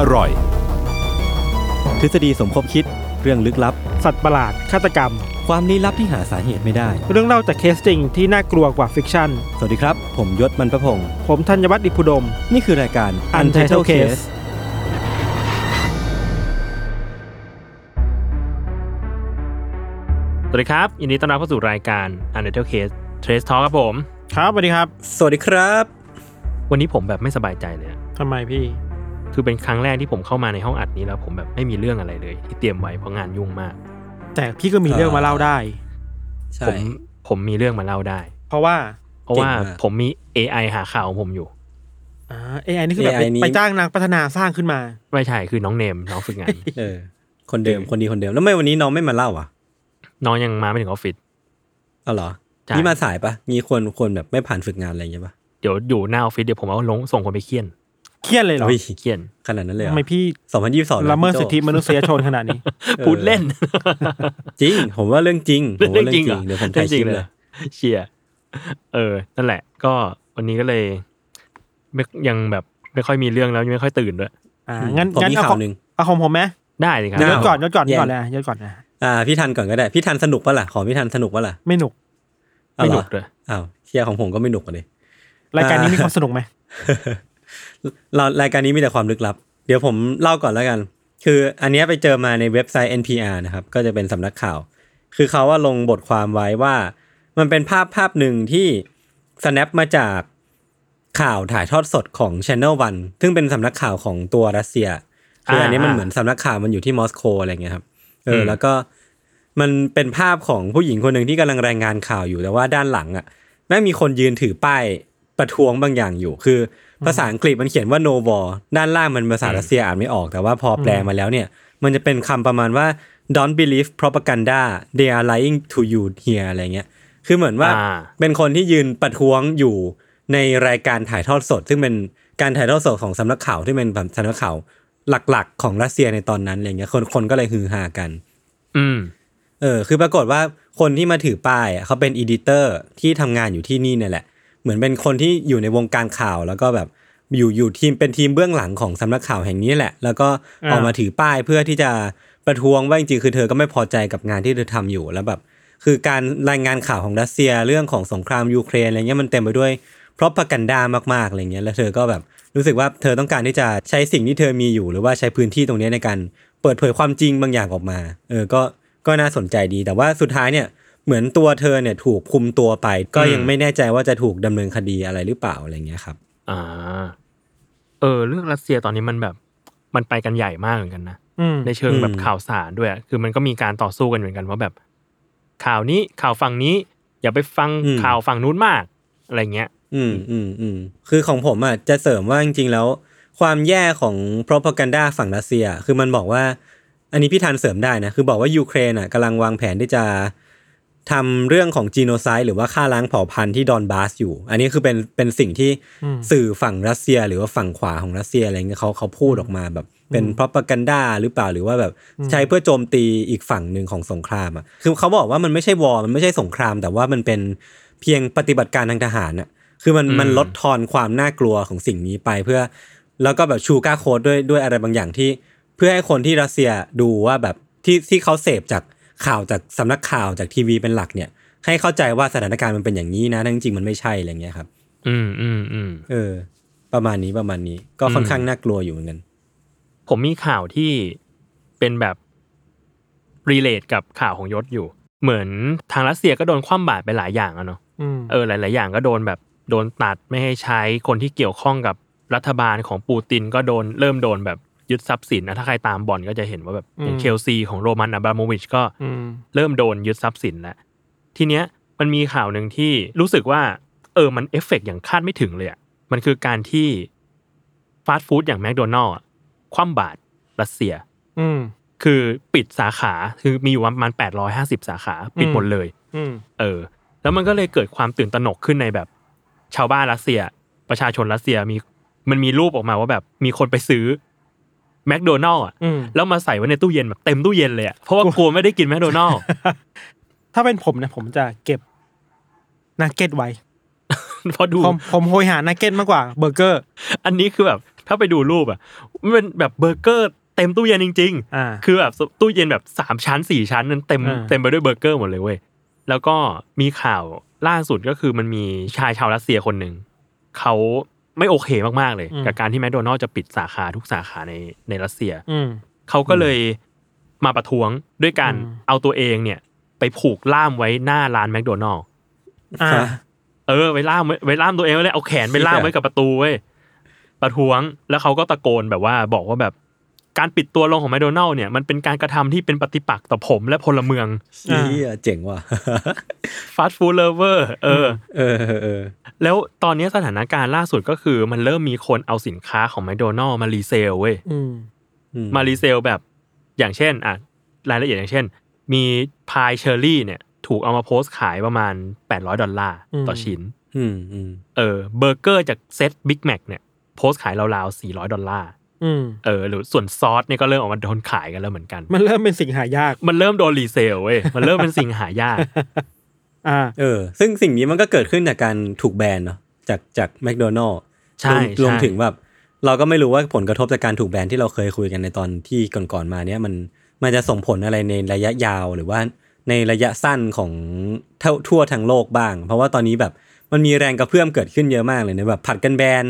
อร่อย ทฤษฎีสมคบคิด เรื่องลึกลับ สัตว์ประหลาด ฆาตกรรม ความลี้ลับที่หาสาเหตุไม่ได้ เรื่องเล่าจากเคสจริงที่น่ากลัวกว่า fiction สวัสดีครับ ผมยชญ์ บรรพพงศ์ผมธัญวัฒน์อิพภูดม นี่คือรายการ Untitled Case สวัสดีครับ ยินดีต้อนรับเข้าสู่รายการ Untitled Case Trace Talk ครับผม ครับสวัสดีครับ สวัสดีครับ วันนี้ผมแบบไม่สบายใจเลยอะทำไมพี่ คือเป็นครั้งแรกที่ผมเข้ามาในห้องอัดนี้แล้วผมแบบไม่มีเรื่องอะไรเลย ที่เตรียมไว้เพราะงานยุ่งมาก แต่พี่ก็มีเรื่องมาเล่าได้ใช่ผมผมมีเรื่องมาเล่าได้ เพราะว่า เพราะว่าเก่งมากผมมี AI หาข่าวของผมอยู่อ่าเอไอนี่คือแบบ AI นี้ไปจ้างนางพัฒนาสร้างขึ้นมาไม่ใช่คือน้องเนมน้องฝึกงานเออคนเดิมคนดีคนเดิมแล้วทำไม่วันนี้น้องไม่มาเล่าอะ น้องยังมาไม่ถึงออฟฟิศเอาเหรอใช่นี่มาสายปะมีคนคนแบบไม่ผ่านฝึกงานอะไรอย่างเงี้ยปะเดี๋ยวอยู่หน้าออฟฟิศเดี๋ยวผมเอาลงส่งคนไปเคี่ยน เครียดเลยเหรอเฮ้ยเคี่ยนขนาดนั้นเลยเหรทำอไมพี่สองพันยี่สิบสองละเมิดสิทธิมนุษยชนขนาดนี้ พูดเล่น จริง ผมว่าเรื่องจริงผมว่าเรื่องจริงเหรอเดี๋ยวผมถ่ายคลิปเลยเชียร์เออ นั่นแหละ ก็วันนี้ก็เลยไม่ยังแบบไม่ค่อยมีเรื่องแล้วยังไม่ค่อยตื่นด้วยอ่างั้นผมงั้นมีเอาข่าขวองหนึ่งเอาของผมไหมได้เลยครับได้ยศก่อนยศก่อนแย่งก่อนเลยยศก่อนนะอ่าพี่ทันก่อนก็ได้พี่ทันสนุกปะล่ะขอพี่ทันสนุกปะล่ะไม่หนุกเอาไม่เหหรนุอกเลยอ้าวเชียร์ของผมก็ไม่หนุกเลยรายการนี้มีความสนุกไหม เรารายการนี้มีแต่ความลึกลับ เดี๋ยวผมเล่าก่อนแล้วกัน คืออันเนี้ยไปเจอมาในเว็บไซต์ NPR นะครับ ก็จะเป็นสำนักข่าว คือเขาว่าลงบทความไว้ว่า มันเป็นภาพภาพหนึ่งที่ snap มาจากข่าวถ่ายทอดสดของ Channel One ซึ่งเป็นสำนักข่าวของตัวรัสเซียคืออันนี้มันเหมือนสำนักข่าวมันอยู่ที่มอสโกอะไรเงี้ยครับ เออ แล้วก็มันเป็นภาพของผู้หญิงคนหนึ่งที่กำลังรายงานข่าวอยู่แต่ว่าด้านหลังอะแม่งมีคนยืนถือป้ายประท้วงบางอย่างอยู่ คือ ภาษาอังกฤษมันเขียนว่า no war ด้านล่างมันภาษารัสเซียอ่านไม่ออกแต่ว่าพอแปลมาแล้วเนี่ย มันจะเป็นคำประมาณว่า don't believe propaganda they are lying to you here อะไรเงี้ยคือเหมือนว่าอ่าเป็นคนที่ยืนประท้วงอยู่ในรายการถ่ายทอดสด ซึ่งเป็นการถ่ายทอดสดของสำนักข่าวที่เป็นแบบสำนักข่าวหลักๆ ของรัสเซียในตอนนั้นอะไรเงี้ยคนคนก็เลยฮือฮากัน อืมเออ คือปรากฏว่าคนที่มาถือป้ายอะเขาเป็นอีดิเตอร์ที่ทำงานอยู่ที่นี่เนี่ยแหละ เหมือนเป็นคนที่อยู่ในวงการข่าว แล้วก็แบบอยู่อยู่ทีมเป็นทีมเบื้องหลังของสำนักข่าวแห่งนี้แหละ แล้วก็อ่าออกมาถือป้ายเพื่อที่จะประท้วงว่าจริงๆคือเธอก็ไม่พอใจกับงานที่เธอทำอยู่แล้วแบบ คือการรายงานข่าวของรัสเซียเรื่องของสงครามยูเครนอะไรเงี้ยมันเต็มไปด้วยเพราะพักันดามากๆอะไรเงี้ยแล้วเธอก็แบบรู้สึกว่าเธอต้องการที่จะใช้สิ่งที่เธอมีอยู่ หรือว่าใช้พื้นที่ตรงเนี้ยในการเปิดเผยความจริงบางอย่างออกมา เออก็ก็น่าสนใจดี แต่ว่าสุดท้ายเนี่ย เหมือนตัวเธอเนี่ยถูกคุมตัวไป ก็ยังไม่แน่ใจว่าจะถูกดำเนินคดีอะไรหรือเปล่าอะไรเงี้ยครับ อ่า เออ เรื่องรัสเซียตอนนี้มันแบบ มันไปกันใหญ่มากเหมือนกันนะอืมในเชิงอืมแบบข่าวสารด้วยอะคือมันก็มีการต่อสู้กันเหมือนกันว่าแบบ ข่าวนี้ข่าวฝั่งนี้ อย่าไปฟังข่าวฝั่งนู้นมาก อะไรเงี้ย อืมอืมอืมคือของผมอะจะเสริมว่าจริงๆแล้ว ความแย่ของ propaganda ฝั่งรัสเซีย คือมันบอกว่า อันนี้พี่ทันเสริมได้นะ คือบอกว่ายูเครนอะกำลังวางแผนที่จะ ทำเรื่องของจีโนไซด์หรือว่าฆ่าล้างเผ่าพันธุ์ที่ดอนบาสอยู่ อันนี้คือเป็นเป็นสิ่งที่สื่อฝั่งรัสเซีย หรือว่าฝั่งขวาของรัสเซียอะไรเงี้ยเขาเขาพูดออกมาแบบเป็น propaganda หรือเปล่าหรือว่าแบบใช้เพื่อโจมตีอีกฝั่งหนึ่งของสงครามอะคือเขาบอกว่ามันไม่ใช่ war มันไม่ใช่สงคราม แต่ว่ามันเป็นเพียงปฏิบัติการทางทหารอะคือมันอืมมันลดทอนความน่ากลัวของสิ่งนี้ไปเพื่อ แล้วก็แบบ sugarcoat ด้วยด้วยอะไรบางอย่างที่ เพื่อให้คนที่รัสเซียดูว่าแบบที่ที่เขาเสพจาก ข่าวจากสำนักข่าวจากทีวีเป็นหลักเนี่ย ให้เข้าใจว่าสถานการณ์มันเป็นอย่างนี้นะทั้งจริงๆมันไม่ใช่อะไรเงี้ยครับ อืมอืมอืมเออ ประมาณนี้ประมาณนี้ ก็ค่อนข้างน่ากลัวอยู่เหมือนกันผมมีข่าวที่เป็นแบบรีเลทกับข่าวของยศอยู่ เหมือนทางรัสเซียก็โดนคว่ำบาตรไปหลายอย่างอะเนาะอืมเออหลาย ๆ อย่างก็โดนแบบโดนตัดไม่ให้ใช้คนที่เกี่ยวข้องกับรัฐบาลของปูตินก็โดนเริ่มโดนแบบ ยึดทรัพย์สินนะถ้าใครตามบอลก็จะเห็นว่าแบบอย่างเคลซีของโรมันอับราโมวิชก็อืมเริ่มโดนยึดทรัพย์สินแล้วทีเนี้ยมันมีข่าวหนึ่งที่รู้สึกว่า เออมันเอฟเฟกต์อย่างคาดไม่ถึงเลยอะมันคือการที่ฟาสต์ฟู้ดอย่างแมคโดนัลล์คว่ำบาตรรัสเซีย อืมคือปิดสาขาคือมีอยู่ประมาณ850สาขา ปิดหมดเลยอืมเออ แล้วมันก็เลยเกิดความตื่นตระหนกขึ้นในแบบ ชาวบ้านรัสเซีย ประชาชนรัสเซียมีมันมีรูปออกมาว่าแบบมีคนไปซื้อ แมคโดนัลล์อะอืมแล้วมาใส่ไว้ในตู้เย็นแบบเต็มตู้เย็นเลยอะเพราะว่ากลัวไม่ได้กินแมคโดนัลล์ถ้าเป็นผมนะผมจะเก็บนักเก็ตไว้เพราะดูผมผมโหยหานักเก็ตมากกว่าเบอร์เกอร์ อันนี้คือแบบถ้าไปดูรูปอะมันเป็นแบบเบอร์เกอร์เต็มตู้เย็นจริงอ่าๆคือแบบตู้เย็นแบบสามชั้นสี่ชั้นนั้นเต็มอ่าเต็มไปด้วยเบอร์เกอร์หมดเลยเว้ย แล้วก็มีข่าวล่าสุดก็คือมันมีชายชาวรัสเซียคนหนึ่งเขา ไม่โอเคมากๆเลย กับการที่แมคโดนัลล์จะปิดสาขาทุกสาขาในในรัสเซียอืมเขาก็เลยมาประท้วงด้วยการอืมเอาตัวเองเนี่ย ไปผูกล่ามไว้หน้าร้านแมคโดนัลล์อ่าเออไว้ล่ามไว้ไว้ล่ามตัวเองไว้เลยเอาแขนไปล่ามไว้กับประตูเว้ยประท้วงแล้วเขาก็ตะโกนแบบว่าบอกว่าแบบ การปิดตัวลงของแมคโดนัลล์เนี่ยมันเป็นการกระทำที่เป็นปฏิปักษ์ต่อผมและพลเมืองเฮียเจ๋งว่ะฟาสต์ฟู้ดเลเวอร์เออเออเออเออแล้วตอนนี้สถานการณ์ล่าสุดก็คือมันเริ่มมีคนเอาสินค้าของแมคโดนัลล์มา resell เว้ยอืมอืมมา resell แบบอย่างเช่นอะรายละเอียดอย่างเช่น มีพายเชอร์รี่เนี่ย ถูกเอามาโพสต์ขายประมาณ 800 ดอลลาร์ต่อชิ้นอืมอืมเออเบอร์เกอร์จากเซต Big Mac เนี่ยโพสต์ขายราวๆ400 ดอลลาร์อืม เออหรือส่วนซอสเนี่ยก็เริ่มออกมาโดนขายกันแล้วเหมือนกัน มันเริ่มเป็นสิ่งหายาก มันเริ่มโดน resell เว้ยมันเริ่มเป็นสิ่งหายากอ่าเออ ซึ่งสิ่งนี้มันก็เกิดขึ้นจากการถูกแบนเนาะจากจากแมคโดนัลล์ใช่รวมใช่ถึงแบบเราก็ไม่รู้ว่าผลกระทบจากการถูกแบนที่เราเคยคุยกันในตอนที่ก่อนๆมาเนี้ยมันมันจะส่งผลอะไรในระยะยาวหรือว่าในระยะสั้นของเท่าทั่วทั้งโลกบ้าง เพราะว่าตอนนี้แบบมันมีแรงกระเพื่อมเกิดขึ้นเยอะมากเลยนะแบบผัดกันแบน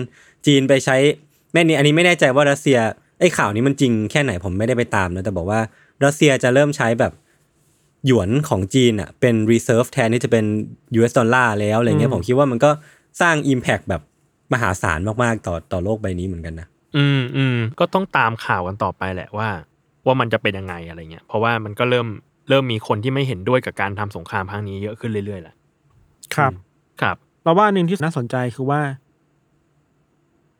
จีนไปใช้ แม่นี่อันนี้ไม่แน่ใจว่ารัสเซียไอ้ข่าวนี้มันจริงแค่ไหนผมไม่ได้ไปตามนะแต่บอกว่ารัสเซียจะเริ่มใช้แบบหยวนของจีนอะเป็น reserve แทนที่จะเป็น US ดอลลาร์แล้วอะไรเงี้ยอืมผมคิดว่ามันก็สร้าง impact แบบมหาศาลมากๆต่อต่อโลกใบนี้เหมือนกันนะอืมอืมก็ต้องตามข่าวกันต่อไปแหละว่า ว่ามันจะเป็นยังไงอะไรเงี้ยเพราะว่ามันก็เริ่มเริ่มมีคนที่ไม่เห็นด้วยกับการทำสงครามครั้งนี้เยอะขึ้นเรื่อยๆแหละครับ ครับ เราว่าอันหนึ่งที่น่าสนใจคือว่าไ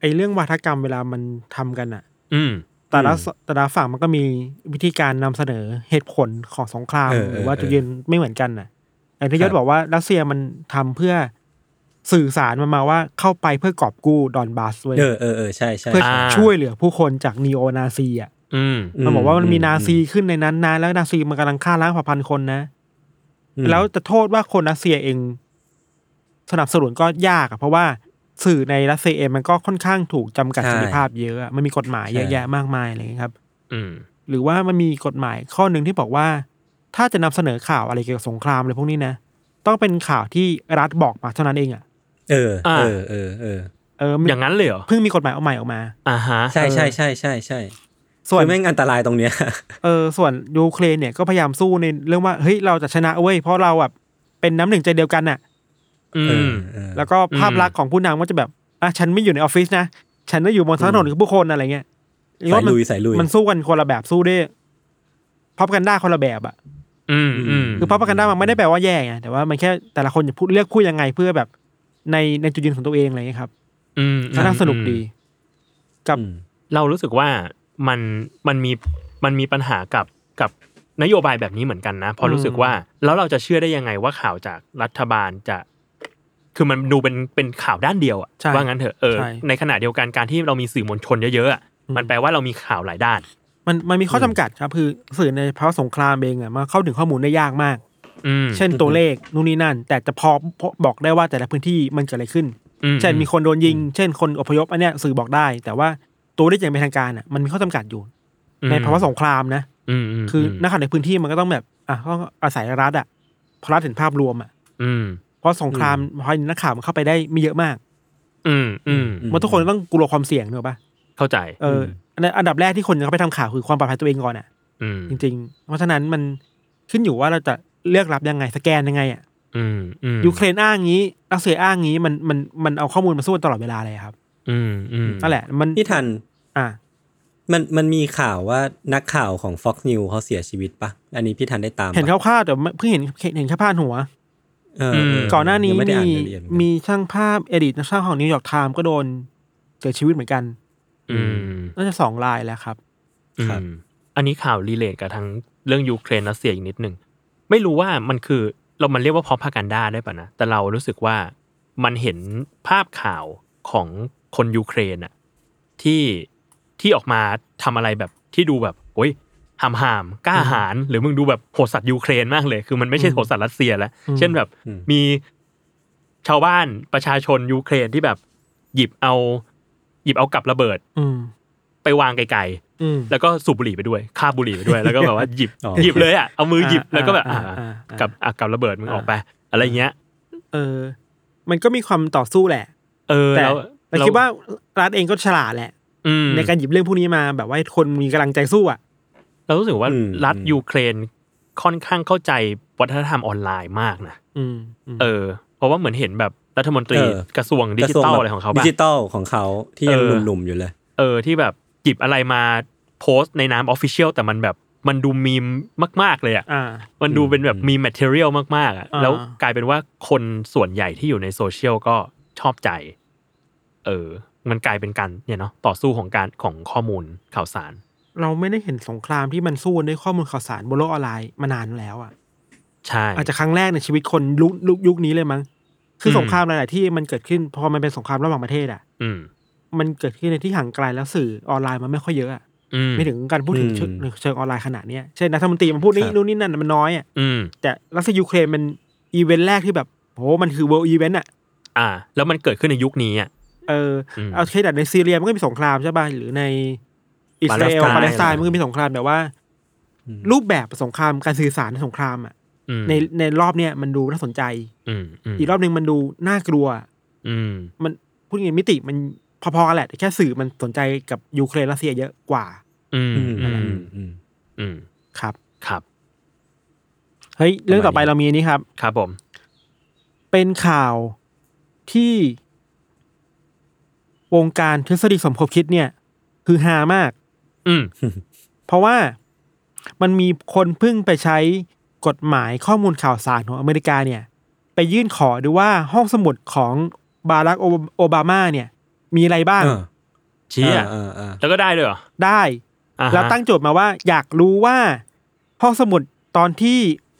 อ้เรื่องวาทกรรมเวลามันทำกันอะอืมแต่ละอืมแต่ละฝั่งมันก็มีวิธีการนำเสนอเหตุผลของสงครามเออเออหรือว่าเออจุดยืนไม่เหมือนกันน่ะอย่างที่คยรัศบบอกว่ารัสเซียมันทำเพื่อสื่อสารมันมาว่าเข้าไปเพื่อกอบกู้ดอนบาสเว้ยเออเออเออใช่ใช่เพื่ออ่าช่วยเหลือผู้คนจากนีโอนาซีอะอืมมันบอกว่ามันมีอืนาซีขึ้นในนั้นนานแล้วนาซีมันกำลังฆ่าล้างเผ่าพันธุ์คนนะอืมแล้วจะโทษว่าคนรัสเซียเอง สนับสนุนก็ยากอะเพราะว่า สื่อในรัสเซียเองมันก็ค่อนข้างถูกจำกัดเสรีภาพเยอะอะมันมีกฎหมายเยอะแยะมากมายอะไรอย่างเงี้ยครับ อืมหรือว่ามันมีกฎหมายข้อหนึ่งที่บอกว่า ถ้าจะนำเสนอข่าวอะไรเกี่ยวกับสงครามอะไรพวกนี้นะต้องเป็นข่าวที่รัฐบอกมาเท่านั้นเองอะเอออ่าเออเออเออเออมันอย่างนั้นเลยเหรอเพิ่งมีกฎหมายเอาใหม่ออกมาอ่าฮะใช่ใช่ใช่ใช่ใช่ส่วนคือแม่งอันตรายตรงเนี้ยเออส่วนยูเครนเนี่ยก็พยายามสู้ในเรื่องว่าเฮ้ยเราจะชนะเว้ยเพราะเราแบบเป็นน้ำหนึ่งใจเดียวกันน่ะอืเอมอเออ แล้วก็ภาพลักษณ์ของผู้นำก็จะแบบอะฉันไม่อยู่ในออฟฟิศนะ ฉันไม่อยู่บนถนนกับผู้คนอะไรเงี้ยสายมัลุยสายลุยมันสู้กันคนละแบบสู้ได้พับกันได้คนละแบบอะอืมอืมคือพับกันได้มันไม่ได้แปลว่าแย่ไงแต่ว่ามันแค่แต่ละคนจะพูดเลือกพูดยังไงเพื่อแบบในในจุดยืนของตัวเองอะไรเงี้ยครับ อืมก็น่าสนุกดี กับอืมเรารู้สึกว่ามันมันมีมันมีปัญหากับกับนโยบายแบบนี้เหมือนกันนะเพราะรู้สึกว่าแล้วเราจะเชื่อได้ยังไงว่าข่าวจากรัฐบาลจะ คือมันดูเป็นเป็นข่าวด้านเดียวอะใช่ว่างั้นเถอะเออใช่ในขณะเดียวกันการที่เรามีสื่อมวลชนเยอะๆอะอืมมันแปลว่าเรามีข่าวหลายด้าน มันมันมีข้อจำกัดครับ คือสื่อในภาวะสงครามเองอะมาเข้าถึงข้อมูลได้ยากมากอืมเช่นตัวเลขนู่นนี่นั่น แต่จะพอพอบอกได้ว่าแต่ละพื้นที่มันเกิดอะไรขึ้นอืเช่นมีคนโดนยิง เช่นคนอพยพอันเนี้ยสื่อบอกได้ แต่ว่าตัวเลขอย่างเป็นทางการอะมันมีข้อจำกัดอยู่อืมในภาวะสงครามนะอืมมคืออมนักข่าวในพื้นที่มันก็ต้องแบบอะต้องอาศัยรัฐอะเพราะรัฐเห็นภาพรวมอะอืม เพราะสงครามพอนักข่าวมันเข้าไปได้ไม่เยอะมาก อืมอืมมันทุกคนต้องกลัวความเสี่ยงเนอะปะเข้าใจ เอออันนั้นอันดับแรกที่คนเขาไปทำข่าวคือความปลอดภัยตัวเองก่อนอะอืมจริง ๆ เพราะฉะนั้นมันขึ้นอยู่ว่าเราจะเลือกรับยังไงสแกนยังไงอะอืมอืมยูเครนอ้างงี้รัสเซียอ้างงี้มันมันมันเอาข้อมูลมาสู้ตลอดเวลาเลยครับ อืมอืมนั่นแหละ มันพี่ทัน อะมันมันมีข่าวว่านักข่าวของ Fox News เขาเสียชีวิตปะอันนี้พี่ทันได้ตามปะเห็นคร่าวๆแต่ไม่เพิ่งเห็นเห็นแค่พาดหัวเออเก่อนหน้านี้ยังไม่ได้มีอ่านรายละเอียดเหมือนกันมีช่างภาพเอดิตช่างของ New York Times ก็โดนเสียชีวิตเหมือนกัน อืมน่าจะสองรายแล้วครับครับอืมอันนี้ข่าว relate กับทั้งเรื่องยูเครนรัสเซียอีกนิดหนึ่งไม่รู้ว่ามันคือเรามันเรียกว่าพอพากันด้าได้ป่ะนะ แต่เรารู้สึกว่ามันเห็นภาพข่าวของคนยูเครนอะที่ที่ออกมาทำอะไรแบบที่ดูแบบโอ้ย หามหามๆกล้าหาญหรือมึงดูแบบโหดสัตว์ยูเครนมากเลย คือมันไม่ใช่โหดสัตว์รัสเซียแล้วอืมเช่นแบบอืมมีชาวบ้านประชาชนยูเครนที่แบบ หยิบเอา หยิบเอากับระเบิด อืมไปวางไกลๆอืมแล้วก็สูบบุหรี่ไปด้วยคาบบุหรี่ไปด้วย แล้วก็แบบว่าหยิบอ๋อหยิบเลยอะเอามือหยิบอ่าแล้วก็แบบอ่าอ่าอ่าอ่ากับอะกับระเบิดมึงออกไป อะไรเงี้ย เออ มันก็มีความต่อสู้แหละ เออแต่แล้วแต่คิดว่ารัฐเองก็ฉลาดแหละอืมในการหยิบเรื่องพวกนี้มาแบบว่าให้คนมีกำลังใจสู้อะ เรารู้สึกว่าอืมรัฐอืมยูเครนค่อนข้างเข้าใจวัฒนธรรมออนไลน์มากนะอืมมเออ เพราะว่าเหมือนเห็นแบบรัฐมนตรีเออกระทรวงดิจิตอลอะไรของเขาดิป่ะจิตอลของเขาที่ยังเออหนุ่มๆอยู่เลย เออที่แบบหยิบอะไรมาโพสต์ในนาม official แต่มันแบบมันดูมีมมาก ๆ เลยอะอ่ามันดูเป็นแบบมี material มากๆอะอ่าแล้วกลายเป็นว่าคนส่วนใหญ่ที่อยู่ในโซเชียลก็ชอบใจ เออ มันกลายเป็นการเนี่ยเนาะต่อสู้ของการของข้อมูลข่าวสาร เราไม่ได้เห็นสงครามที่มันสู้ด้วยข้อมูลข่าวสารบนโลกออนไลน์มานานแล้วอะใช่อาจจะครั้งแรกในชีวิตคนยุคยุคยุคนี้เลยมั้งคืออมสงครามหลาย ๆ ที่มันเกิดขึ้นพอมันเป็นสงครามระหว่างประเทศอะอืมมันเกิดขึ้นในที่ห่างไกลแล้วสื่อออนไลน์มันไม่ค่อยเยอะอะอืมไม่ถึงการพูดถึงอืมเชิงเชิงออนไลน์ขนาดเนี้ยเช่นรัฐมนตรีมันพูดนี่ครับนู่นนี่นั่นมันน้อยอะอืมแต่รัสเซียยูเครนมันอีเวนต์แรกที่แบบโหมันคือ world event อะอ่า แล้วมันเกิดขึ้นในยุคนี้อะเอออมเอาเคสแบบในซีเรียมันก็มีสงครามใช่ป่ะหรือใน อิสราเอลปาปาเลเลสสไตไตน์น์มันก็มีสงครามแบบว่า รูปแบบสงครามการสื่อสารในสงครามอะอืมในในรอบเนี้ยมันดูน่าสนใจ อืมอืมอีกรอบหนึ่งมันดูน่ากลัว อืมมันพูดง่ายๆมิติมันพอๆกันแหละแต่แค่สื่อมันสนใจกับยูเครนรัสเซียเยอะกว่า อืมอืมอือืมมอืมอืมครับครับเฮ้ยเรื่องต่อไปประมาณนี้เรามีอันนี้ครับ ครับผม เป็นข่าวที่วงการทฤษฎีสมคบคิดเนี่ย คือฮามาก อืมเพราะว่ามันมีคนเพิ่งไปใช้กฎหมายข้อมูลข่าวสารของอเมริกาเนี่ย ไปยื่นขอดูว่าห้องสมุดของบารักโอบามาเนี่ย มีอะไรบ้างเออเชี่ยเออเออแล้วก็ได้ด้วยเหรอ ได้อ่าฮะแล้วตั้งโจทย์มาว่า อยากรู้ว่า ห้องสมุดตอนที่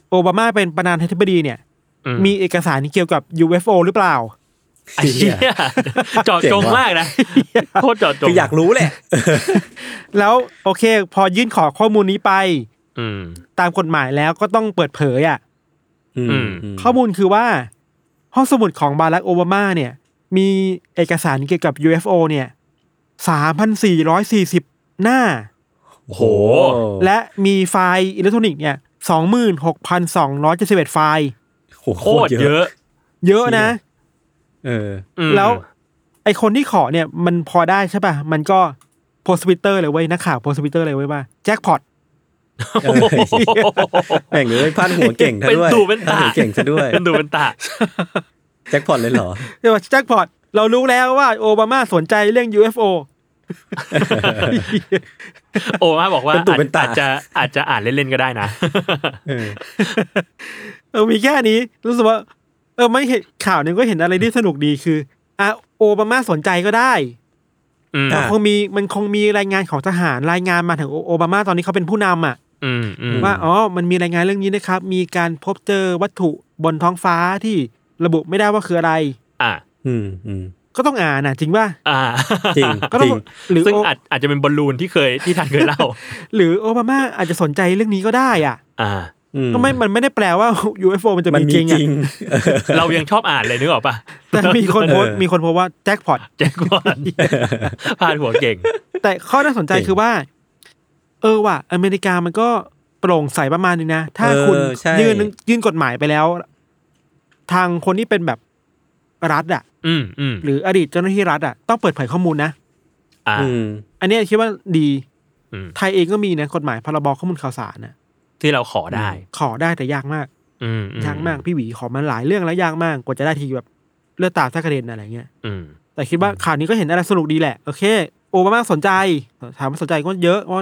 โอบามาเป็นประธานาธิบดีเนี่ยอืมีเอกสารที่เกี่ยวกับ UFO หรือเปล่า ไอ้เชี่ยเจอดจงมากนะโคตรเจอดจงคืออยากรู้แหละแล้วโอเค พอยื่นขอข้อมูลนี้ไป อืมตามกฎหมายแล้วก็ต้องเปิดเผยอะอืมอืมอืมข้อมูลคือว่า ห้องสมุดของบารักโอบามาเนี่ย มีเอกสารเกี่ยวกับ UFO เนี่ยสามพันสี่ร้อยสี่สิบหน้าโอ้โห และมีไฟล์อิเล็กทรอนิกส์เนี่ยสองหมื่นหกพันสองร้อยเจ็ดสิบเอ็ดไฟล์โอ้โหโคตรเยอะ เยอะนะ เอออืมแล้ว ไอคนที่ขอเนี่ย มันพอได้ใช่ป่ะ มันก็โพสต์ทวิตเตอร์เลยเว้ยนักข่าวโพสต์ทวิตเตอร์เลยเว้ยว่าแจ็คพอตเออแม่งเลยพันหัวเก่งซะเป็นด้วยตูเป็นตาพัหัวเก่งซะด้วยเป็นตูเป็นตาแจ็คพอตเลยเหรอเรียกว่าแจ็คพอตเรารู้แล้วว่าโอบามาสนใจเรื่อง UFO โอ้มาบอกว่าเป็นตุเป็นตาอาจจะอาจจะอ่านเล่นๆก็ได้นะเออเออมีแค่นี้ รู้สึกว่า เออไม่เห็นข่าวหนึงก็เห็นอะไรที่สนุกดีคืออะโอบามาสนใจก็ได้อืมมันคงมีมันคงมีรายงานของทหารรายงานมาถึงโอโอบามาตอนนี้เขาเป็นผู้นำอะอืมอืมว่าอ๋อมันมีรายงานเรื่องนี้นะครับ มีการพบเจอวัตถุบนท้องฟ้าที่ระบุไม่ได้ว่าคืออะไร อ่า อืมอืมก็ต้องอ่านนะจริงป่ะอ่า จริงก็ต้อจงริงหรือซึ่งโออาจอาจจะเป็นบอลลูนที่เคยที่ทันเคยเล่า หรือโอบามาอาจจะสนใจเรื่องนี้ก็ได้อะ อ่าอื ก็ไม่ มันไม่ได้แปลว่า UFO มันจะมันมีมีจริงจอะริงเออเรายังชอบอ่านเลยนึกออกปะแต่มีคนโพสต์เออมีคนโพสต์ว่าแจ็คพอตแจ็คพอตพาดหัวเก่ง แต่ข้อน่าสนใจเก่งคือว่า เออว่ะ อเมริกามันก็โปร่งใสประมาณนึงนะ ถ้าเออคุณใช่ยื่นยื่นกฎหมายไปแล้ว ทางคนที่เป็นแบบรัฐอะอืมอืมหรืออดีตเจ้าหน้าที่รัฐอะต้องเปิดเผยข้อมูลนะอ่าอืมอันเนี้ยคิดว่าดีอืมไทยเองก็มีนะกฎหมายพรบข้อมูลข่าวสารนะ ที่เราขอได้ ขอได้แต่ยากมาก อืมอืยากมากพี่หวีขอมาหลายเรื่องแล้วยากมากกว่าจะได้ทีแบบเลือดตาแทบกระเด็นอะไรเงี้ยอืมแต่คิดว่าข่าวนี้ก็เห็นอะไรสนุกดีแหละ โอเค โอบามาสนใจ ถามว่าสนใจก็เยอะเพราะ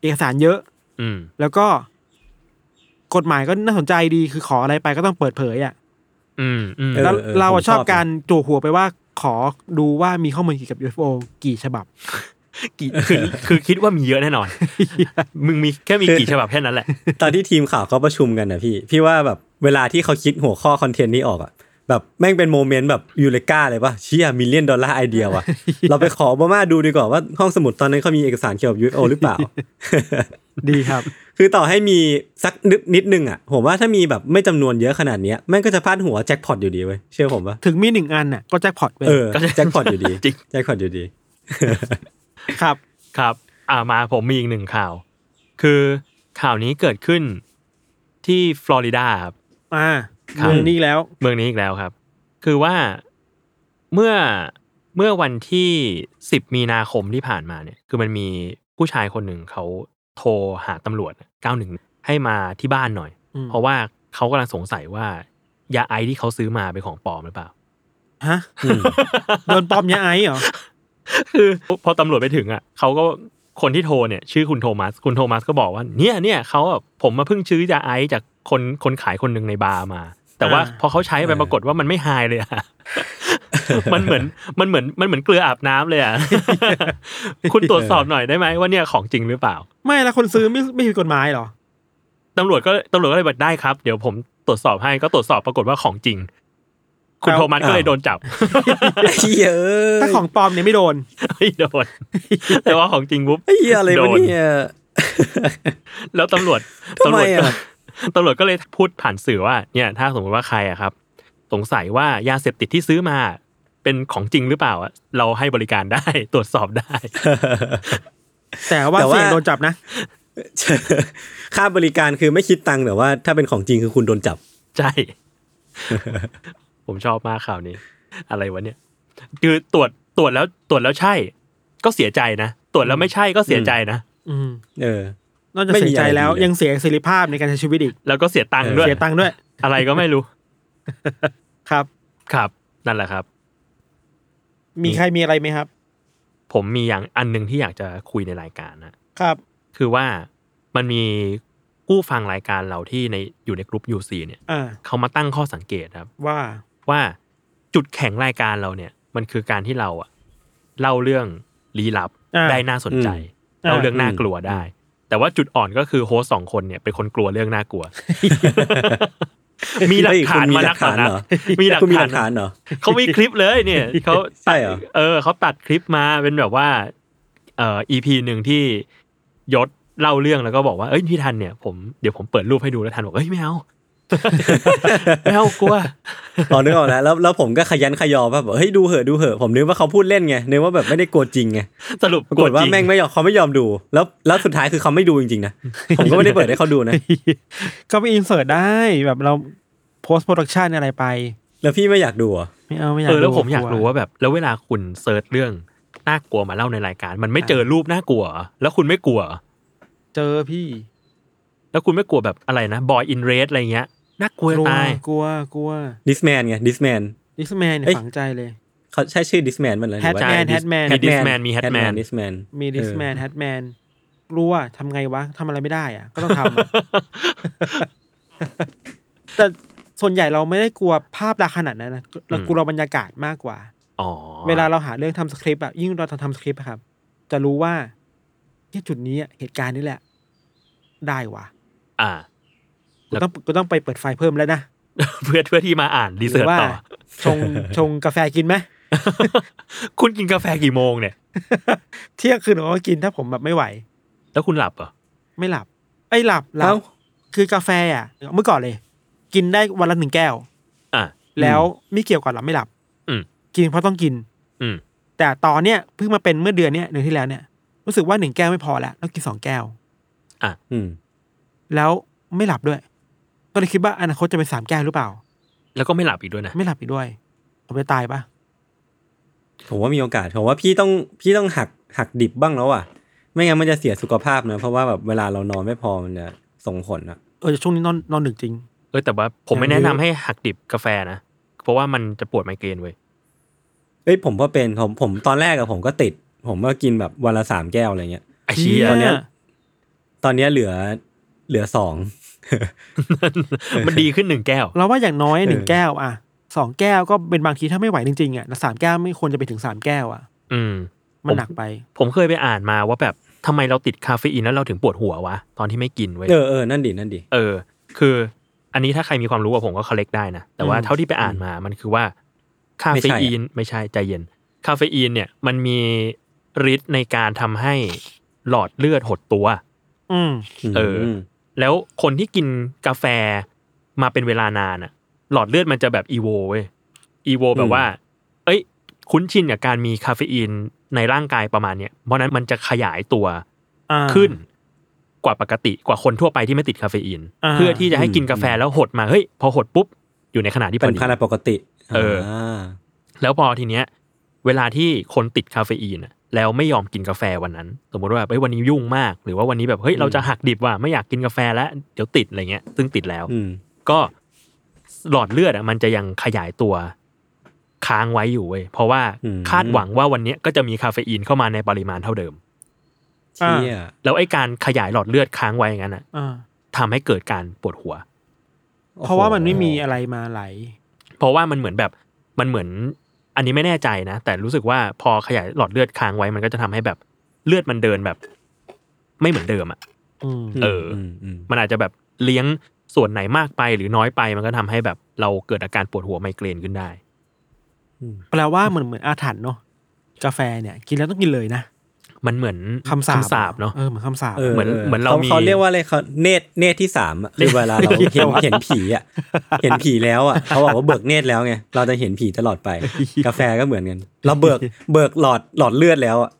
เอกสารเยอะ อืมแล้วก็ กฎหมายก็น่าสนใจดีคือขออะไรไปก็ต้องเปิดเผยอะ อืมอืมเออแล้วเราอะผมชชออบบ การจู่หัวไปว่าขอดูว่ามีข้อมูลเกี่ยวกับ UFO กี่ฉบับ กี่คือคือคิดว่ามีเยอะแน่นอน มึงมีแค่มีกี่ฉบับแค่นั้นแหละ ตอนที่ทีมข่าวเขาประชุมกันนะพี่ พี่ว่าแบบเวลาที่เขาคิดหัวข้อ content นี้ออกอะแบบแม่งเป็น moment แบบ eureka เลยป่ะเชี่ย million dollar idea ว่ะ เราไปขอโอบามาดูดีกว่าว่าห้องสมุดตอนนั้นเขามีเอกสารเกี่ยวกับ UFO หรือเปล่า ดีครับ คือต่อให้มีสักนิดนิดนึงอะ ผมว่าถ้ามีแบบไม่จำนวนเยอะขนาดเนี้ยแม่งก็จะพาดหัวแจ็คพอตอยู่ดีเว้ยเชื่อผมปะถึงมีหนึ่งอันน่ะก็แจ็คพอตไปเออก็จะแจ็คพอตอยู่ดีจริงแจ็คพอตอยู่ดี ครับครับ อ่ามาผมมีอีกหนึ่งข่าว คือข่าวนี้เกิดขึ้นที่ฟลอริดาครับอ่าครับเมืองนี้แล้ว เมืองนี้อีกแล้วครับ คือว่าเมื่อเมื่อวันที่สิบมีนาคมที่ผ่านมาเนี่ย คือมันมีผู้ชายคนหนึ่งเขาโทรหาตำรวจเก้าหนึ่งให้มาที่บ้านหน่อยอืมเพราะว่าเขากำลังสงสัยว่ายาไอซ์ที่เขาซื้อมาเป็นของปลอมหรือเปล่าฮะโดนปลอมยาไอซ์เหรอ คือพอตำรวจไปถึงอะเขาก็คนที่โทรเนี่ยชื่อคุณโทมัส คุณโทมัสก็บอกว่าเนี่ยเนี่ยเขาอะผมมาเพิ่งซื้อยาไอซ์จากคนคนขายคนหนึ่งในบาร์มา แต่ว่าอ่าพอเขาใช้ไปเออปรากฏว่ามันไม่ไฮเลยอะมันเหมือนมันเหมือนมันเหมือนเกลืออาบน้ำเลยอะคุณตรวจสอบหน่อยได้ไหมว่าเนี่ยของจริงหรือเปล่า ไม่แล้วคนซื้อไม่ไม่ผิดกฎหมายเหรอตำรวจก็ตำรวจก็เลยบอกได้ครับ เดี๋ยวผมตรวจสอบให้ก็ตรวจสอบปรากฏว่าของจริง คุณเอาโทมัสก็เลยโดนจับเฮียเอ้ยถ้าของปลอมเนี่ยไม่โดนไม่โดน แต่ว่าของจริงปุ๊บไอ้เฮียอะไรโดวะนเนี่ยแล้วตำรวจทำไมตำรวจก็อะตำรวจก็เลยพูดผ่านสื่อว่า เนี่ย ถ้าสมมติว่าใครอะครับ สงสัยว่ายาเสพติดที่ซื้อมา เป็นของจริงหรือเปล่าอะเราให้บริการได้ตรวจสอบได้แต่ว่าแต่ว่าเสี่ยงโดนจับนะค่าบริการคือไม่คิดตังค์แต่ว่า ถ้าเป็นของจริงคือคุณโดนจับ ใช่ ผมชอบมากข่าวนี้ อะไรวะเนี่ยคือตรวจตรวจแล้วตรวจแล้วใช่ ก็เสียใจนะตรวจแล้วไม่ใช่ก็เสียใจนะอืมเออนอกจากไม่มีเสียใจแล้วอะไรดีเลยยังเสียเสรีภาพในการใช้ชีวิตอีก แล้วก็เสียตังค์ด้วยเสียตังค์ด้วย อะไรก็ไม่รู้ ครับครับนั่นแหละครับ มีใครมีอะไรไหมครับ ผมมีอย่างอันหนึ่งที่อยากจะคุยในรายการนะครับ คือว่ามันมีผู้ฟังรายการเราที่ในอยู่ในกลุ่ม UC เนี่ยอ่าเขามาตั้งข้อสังเกตครับ ว่า ว่าจุดแข็งรายการเราเนี่ย มันคือการที่เราอะเล่าเรื่องลี้ลับอ่าได้น่าสนใจอืมเล่าเรื่องน่ากลัวได้ แต่ว่าจุดอ่อนก็คือโฮสต์สองคนเนี่ยเป็นคนกลัวเรื่องน่ากลัว มีหลักฐานมานักต่อนักมีหลักคุณมีหฐาลันกฐานเหรอเขามีคลิปเลยเนี่ยเขาใช่เหรอเออเขาตัดคลิปมาเป็นแบบว่า เอ่อ EP หนึ่งที่ยศเล่าเรื่องแล้วก็บอกว่าเอ้ยพี่ทันเนี่ยผมเดี๋ยวผมเปิดรูปให้ดูแล้วทันบอกเอ้ยไม่เอา ไม่เอากลัวตอนนึกออกแล้วแล้วแล้วผมก็ขยันขยอว่าแบบเฮ้ยดูเหอะดูเหอะผมนึกว่าเขาพูดเล่นไงนึกว่าแบบไม่ได้กลัวจริงไงสรุปปรากฏว่าจริแม่งไม่ยอมเขาไม่ยอมดู แล้วแล้วสุดท้ายคือเขาไม่ดูจริงๆนะผมก็ไม่ได้เปิดให้เขาดูนะ ก็ไปอินเสิร์ตได้แบบเราpost production อะไรไป แล้วพี่ไม่อยากดูเหรอะไม่เอาไม่อยากเออแล้วดูผมอยากลัรู้ว่าแบบ แล้วเวลาคุณ search เรื่องน่ากลัวมาเล่าในรายการ มันไม่เจอรูปน่ากลัวเหรอแล้วคุณไม่กลัวเหรอเจอพี่ แล้วคุณไม่กลัวแบบอะไรนะบอยอินเรสอะไรเงี้ย น่ากลัวกลัวตายกลัวกลัว This Man ไง This Man This Man เนี่ยเอ้ยฝังใจเลยเขาใช้ชื่อ This Man มันเลย Hatman Hatman มี This Man มี Hatman This Man มี This Man Hatman กลัวทำไงวะทำอะไรไม่ได้อะ ก็ต้องทำอะแต่ส่วนใหญ่เราไม่ได้กลัวภาพลักษณ์ขนาดนั้นนะเราอืมกลัวบรรยากาศมากกว่าอ๋อเวลาเราหาเรื่องทำสคริปต์อะยิ่งเราทำสคริปต์อะครับ จะรู้ว่าที่จุดนี้อะเหตุการณ์นี้แหละ ได้ว่ะอ่า กูต้องกูต้องไปเปิดไฟเพิ่มแล้วนะเพื่อเพื่อที่มาอ่านรีหเสิรืร์ชว่าต่อชงชงกาแฟกินไหมคุณกินกาแฟกี่โมงเนี่ย เที่ยงคืนผมก็กินถ้าผมแบบไม่ไหว แล้วคุณหลับเหรอไม่หลับ ไอ้ยหลับหลัเอ้าบคือกาแฟอะ เมื่อก่อนเลย กินได้วันละหนึ่งแก้ว อ่าแล้วไม่เกี่ยวกับหลับไม่หลับ อืมกินเพราะต้องกิน อืมแต่ตอนเนี้ยเพิ่งมาเป็นเมื่อเดือนเนี้ยเดือนที่แล้วเนี่ยรู้สึกว่าหนึ่งแก้วไม่พอแล้วต้องกินสองแก้วอืม แล้วไม่หลับด้วย ก็เลยคิดว่าอนาคตจะเป็นสามแก้วหรือเปล่า แล้วก็ไม่หลับอีกด้วยนะ ไม่หลับอีกด้วย ผมจะตายปะผมว่ามีโอกาสผมว่าพี่ต้องพี่ต้องหักหักดิบบ้างแล้วอะ ไม่งั้นมันจะเสียสุขภาพนะเพราะว่าแบบเวลาเรานอนไม่พอมันจะส่งผลอะเออช่วงนี้นอนนอนดึกจริง เออแต่ว่าผมไม่อย่างนี้แนะนำให้หักดิบกาแฟนะเพราะว่ามันจะปวดไมเกรนเว้ยเอ้ยผมก็เป็นผมผมตอนแรกอะผมก็ติด ผมก็กินแบบวันละสามแก้วอะไรเงี้ยไอ้เชี่ยตอนเนี้ยตอนเนี้ยเหลือเหลือสอง มันดีขึ้นหนึ่งแก้ว เราว่าอย่างน้อยหนึ่งเออแก้วอะสองแก้วก็เป็นบางทีถ้าไม่ไหวจริงๆอะแล้วสามแก้วไม่ควรจะไปถึงสามแก้วอะ อืม มันหนักไป ผมเคยไปอ่านมาว่าแบบทำไมเราติดคาเฟอีนแล้วเราถึงปวดหัววะ ตอนที่ไม่กินเว้ยเออเออนั่นดินั่นดิเออ คือ อันนี้ถ้าใครมีความรู้อะผมก็ correct ได้นะ แต่ว่าอืมเท่าที่ไปอ่านมามันคือว่าคาเฟอีนไม่ใช่ใจเย็น คาเฟอีนเนี่ย มันมีฤทธิ์ในการทำให้หลอดเลือดหดตัว อืมเออม แล้วคนที่กินกาแฟมาเป็นเวลานานอะหลอดเลือดมันจะแบบอีโวเว้ยอีโวแบบว่า เอ้ย คุ้นชินกับการมีคาเฟอีนในร่างกายประมาณเนี้ยเพราะฉะนั้นมันจะขยายตัวอ่าขึ้นกว่าปกติกว่าคนทั่วไปที่ไม่ติดคาเฟอีนอ่าเพื่อที่จะให้กินกาแฟแล้วหดมาเฮ้ยพอหดปุ๊บ อยู่ในขณะที่พอดีเป็นภาวะปกติ เออาแล้วพอทีเนี้ย เวลาที่คนติดคาเฟอีนอะ แล้วไม่ยอมกินกาแฟวันนั้น สมมติว่าเฮ้ยวันนี้ยุ่งมาก หรือว่าวันนี้แบบเฮ้ยเราจะหักดิบว่าไม่อยากกินกาแฟแล้วเดี๋ยวติดอะไรเงี้ย ซึ่งติดแล้วอืมก็หลอดเลือดอะมันจะยังขยายตัวค้างไว้อยู่เว้ยเพราะว่าอืมคาดหวังว่าวันเนี้ยก็จะมีคาเฟอีนเข้ามาในปริมาณเท่าเดิมเชี่ยแล้วไอ้การขยายหลอดเลือดค้างไว้อย่างนั้นอะอ่าทำให้เกิดการปวดหัว เพราะว่ามันไม่มีอะไรมาไหล เพราะว่ามันเหมือนแบบมันเหมือน อันนี้ไม่แน่ใจนะ แต่รู้สึกว่าพอขยายหลอดเลือดค้างไว้มันก็จะทำให้แบบเลือดมันเดินแบบ ไม่เหมือนเดิมอะอืมเออมอืมมันอาจจะแบบเลี้ยงส่วนไหนมากไปหรือน้อยไปมันก็ทำให้แบบเราเกิดอาการปวดหัวไมเกรนขึ้นได้แปลว่าเหมือนเหมือนอาถรรพ์เนาะกาแฟเนี่ย กินแล้วต้องกินเลยนะ มันเหมือนคำสาปสาปเนาะเออเหมือนคำสาปเออเหมือนเหมือนเรามีเขาเรียกว่าอะไรเขาเนตรเนตรที่สามอะคือเวลาเราเห็นเห็นผีอะเห็นผีแล้วอะเขาบอกว่าเบิกเนตรแล้วไงเราจะเห็นผีตลอดไป กาแฟก็เหมือนกันเราเบิกเบิกหลอดหลอดเลือดแล้วอะ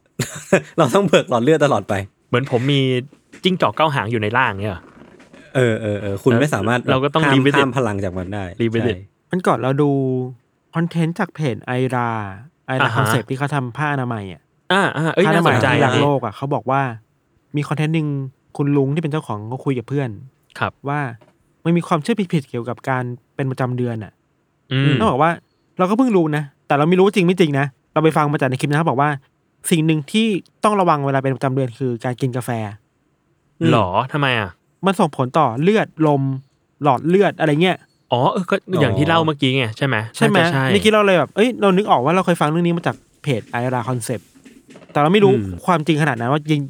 เราต้องเบิกหลอดเลือดตลอดไป เหมือนผมมีจิ้งจอกเก้าหางอยู่ในร่างเนี่ยเหรอเออเออเออคุณไม่สามารถเราก็ต้องห้าม limited ห้ามพลังจากมันได้ limited ใช่มันก่อนเราดูคอนเทนต์จากเพจไอราไอราอ่าฮะคอนเซ็ปที่เขาทำผ้าอนามัยอะ อ่าอ่าเอ้ยผ้าอน่านาสมัยนใจที่รักอันนี้โลกอะเขาบอกว่ามีคอนเทนต์หนึ่งคุณลุงที่เป็นเจ้าของก็คุยกับเพื่อน ครับ ว่ามันมีความเชื่อผิดๆเกี่ยวกับการเป็นประจำเดือนอะอืม ต้องบอกว่าเราก็เพิ่งรู้นะ แต่เราไม่รู้จริงไม่จริงนะ เราไปฟังมาจากในคลิปนะครับบอกว่าสิ่งหนึ่งที่ต้องระวังเวลาเป็นประจำเดือนคือการกินกาแฟ หรอทำไมอะ มันส่งผลต่อเลือดลม หลอดเลือดอะไรเงี้ยอ๋อเออก็อย่างที่เล่าเมื่อกี้ไงใช่ไหมใช่ไหมน่าจะใช่เมื่อกี้เราเลยแบบเอ้ยเรานึกออกว่าเราเคยฟังเรื่องนี้มาจากเพจไอราคอนเซป แต่เราไม่รู้อืมความจริงขนาดนั้นว่าจริง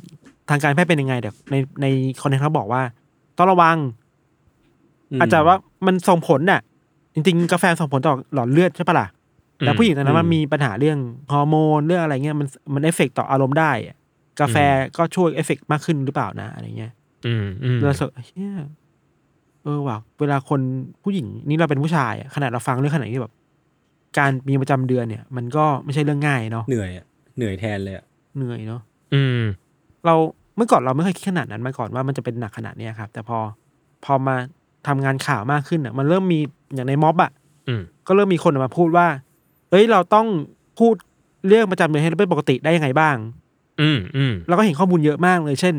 ทางการแพทย์เป็นยังไงแต่ในในคอนเทนต์เขาบอกว่า ต้องระวังมอาจจะว่ามันส่งผลน่ะ จริง ๆ กาแฟส่งผลต่อหลอดเลือดใช่ปะล่ะแต่ผู้หญิงตอนนั้นมันอืมมีปัญหาเรื่องฮอร์โมนเรื่องอะไรเงี้ยมันมันเอฟเฟกต่ออารมณ์ได้อะกาแฟก็ช่วยเอฟเฟกมากขึ้นหรือเปล่านะอะไรเงี้ยอืมอืมเรารู้สึกเฮ้ยเออว่ะเวลาคนผู้หญิงนี่เราเป็นผู้ชายอะขนาดเราฟังเรื่องขนาดนี้แบบ การมีประจำเดือนเนี่ย มันก็ไม่ใช่เรื่องง่ายเนาะเหนื่อยอะ เหนื่อยแทนเลยอะเหนื่อยเนาะอืม เราเมื่อก่อนเราไม่เคยคิดขนาดนั้นมาก่อนว่ามันจะเป็นหนักขนาดเนี้ยครับ แต่พอพอมาทำงานข่าวมากขึ้นอะ มันเริ่มมีอย่างในม็อบอะ อืม ก็เริ่มมีคนออกมาพูดว่า เอ้ย เราต้องพูดเรื่องประจำเดือนให้เป็นปกติได้ยังไงบ้าง อืมอืมเราก็เห็นข้อมูลเยอะมากเลย เช่น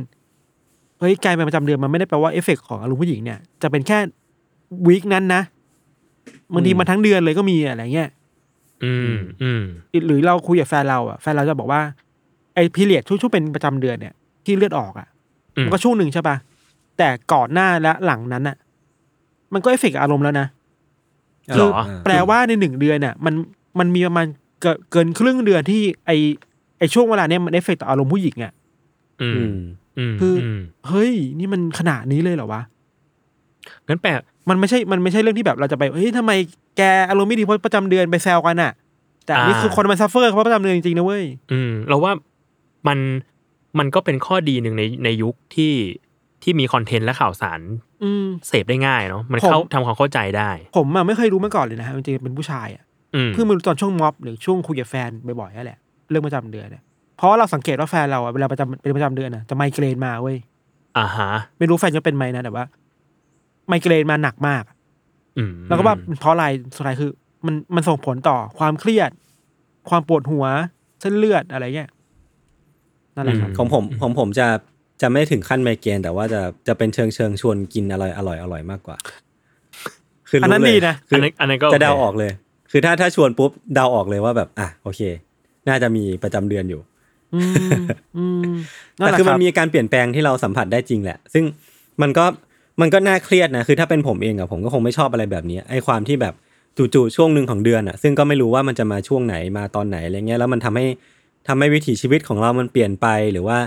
เฮ้ย การเป็นประจำเดือนมันไม่ได้แปลว่าเอฟเฟกต์ของอารมณ์ผู้หญิงเนี่ยจะเป็นแค่ week นั้นนะ บางทีมันทั้งเดือนเลยก็มีอะไรเงี้ย อืมอืมหรือเราคุยกับแฟนเราอะแฟนเราจะบอกว่าไอ้ period ช่วงช่วงเป็นประจำเดือนเนี่ย ที่เลือดออกอะอืมมันก็ช่วงหนึ่งใช่ปะแต่ก่อนหน้าและหลังนั้นอะ มันก็เอฟเฟกต์กับอารมณ์แล้วนะหรอแปลว่าในหนึ่งเดือนน่ะ มันมันมีประมาณเกินเกินครึ่งเดือนที่ไอ้ไอ้ช่วงเวลาเนี้ยมันเอฟเฟกต์ต่ออารมณ์ผู้หญิงอะอือืมมอืมคืออืมเฮ้ย นี่มันขนาดนี้เลยเหรอวะงั้นแปล มันไม่ใช่มันไม่ใช่เรื่องที่แบบเราจะไปเฮ้ยทำไมแกอารมณ์ไม่ดีเพราะประจำเดือนไปแซวกันอะ แต่อันนี่คือคนมัน suffer เพราะประจำเดือนจริงๆนะเว้ยยอืม เราว่ามันมันก็เป็นข้อดีหนึ่งในในยุคที่ที่มีคอนเทนต์และข่าวสาร อืม เสพได้ง่ายเนาะมันเข้าผมทำความเข้าใจได้ ผมอะไม่เคยรู้มาก่อนเลยนะฮะจริงๆเป็นผู้ชายอะอืมเพิ่งมารู้ตอนช่วงม็อบหรือช่วงคุยกับแฟนบ่อยๆนั่นแหละเรื่องประจำเดือนเนี่ยเพราะเราสังเกตว่าแฟนเราอะเวลาประจำเป็นประจำเดือนอะจะไมเกรนมาเว้ยอ่าฮะไม่รู้แฟนจะเป็นไหมนะแต่ว่า ไมเกรนมาหนักมากอืมแล้วก็ว่าเพราะอะไรสุดท้ายคือ มันมันส่งผลต่อความเครียด ความปวดหัวเส้นเลือดอะไรเงี้ยนั่นแหละครับของผมของผมจะจะไม่ถึงขั้นไมเกรนแต่ว่าจะจะเป็นเชิงเชิงชวนกินอร่อยอร่อยอร่อยมากกว่า คืออันรู้นั้นเลยดีนะคือันนั้นอันนั้นก็โอเคจะเดาออกเลย คือถ้าถ้าชวนปุ๊บเดาออกเลยว่าแบบ อะโอเค น่าจะมีประจำเดือนอยู่อืมอืมนั่นแต่แหละคือคมัรันบมีการเปลี่ยนแปลงที่เราสัมผัสได้จริงแหละ ซึ่งมันก็ มันก็น่าเครียดนะคือถ้าเป็นผมเองอะผมก็คงไม่ชอบอะไรแบบนี้ไอ้ความที่แบบจู่ๆช่วงหนึ่งของเดือนอะซึ่งก็ไม่รู้ว่ามันจะมาช่วงไหนมาตอนไหนอะไรเงี้ยแล้วมันทำให้ทำให้วิถีชีวิตของเรามันเปลี่ยนไปหรือว่า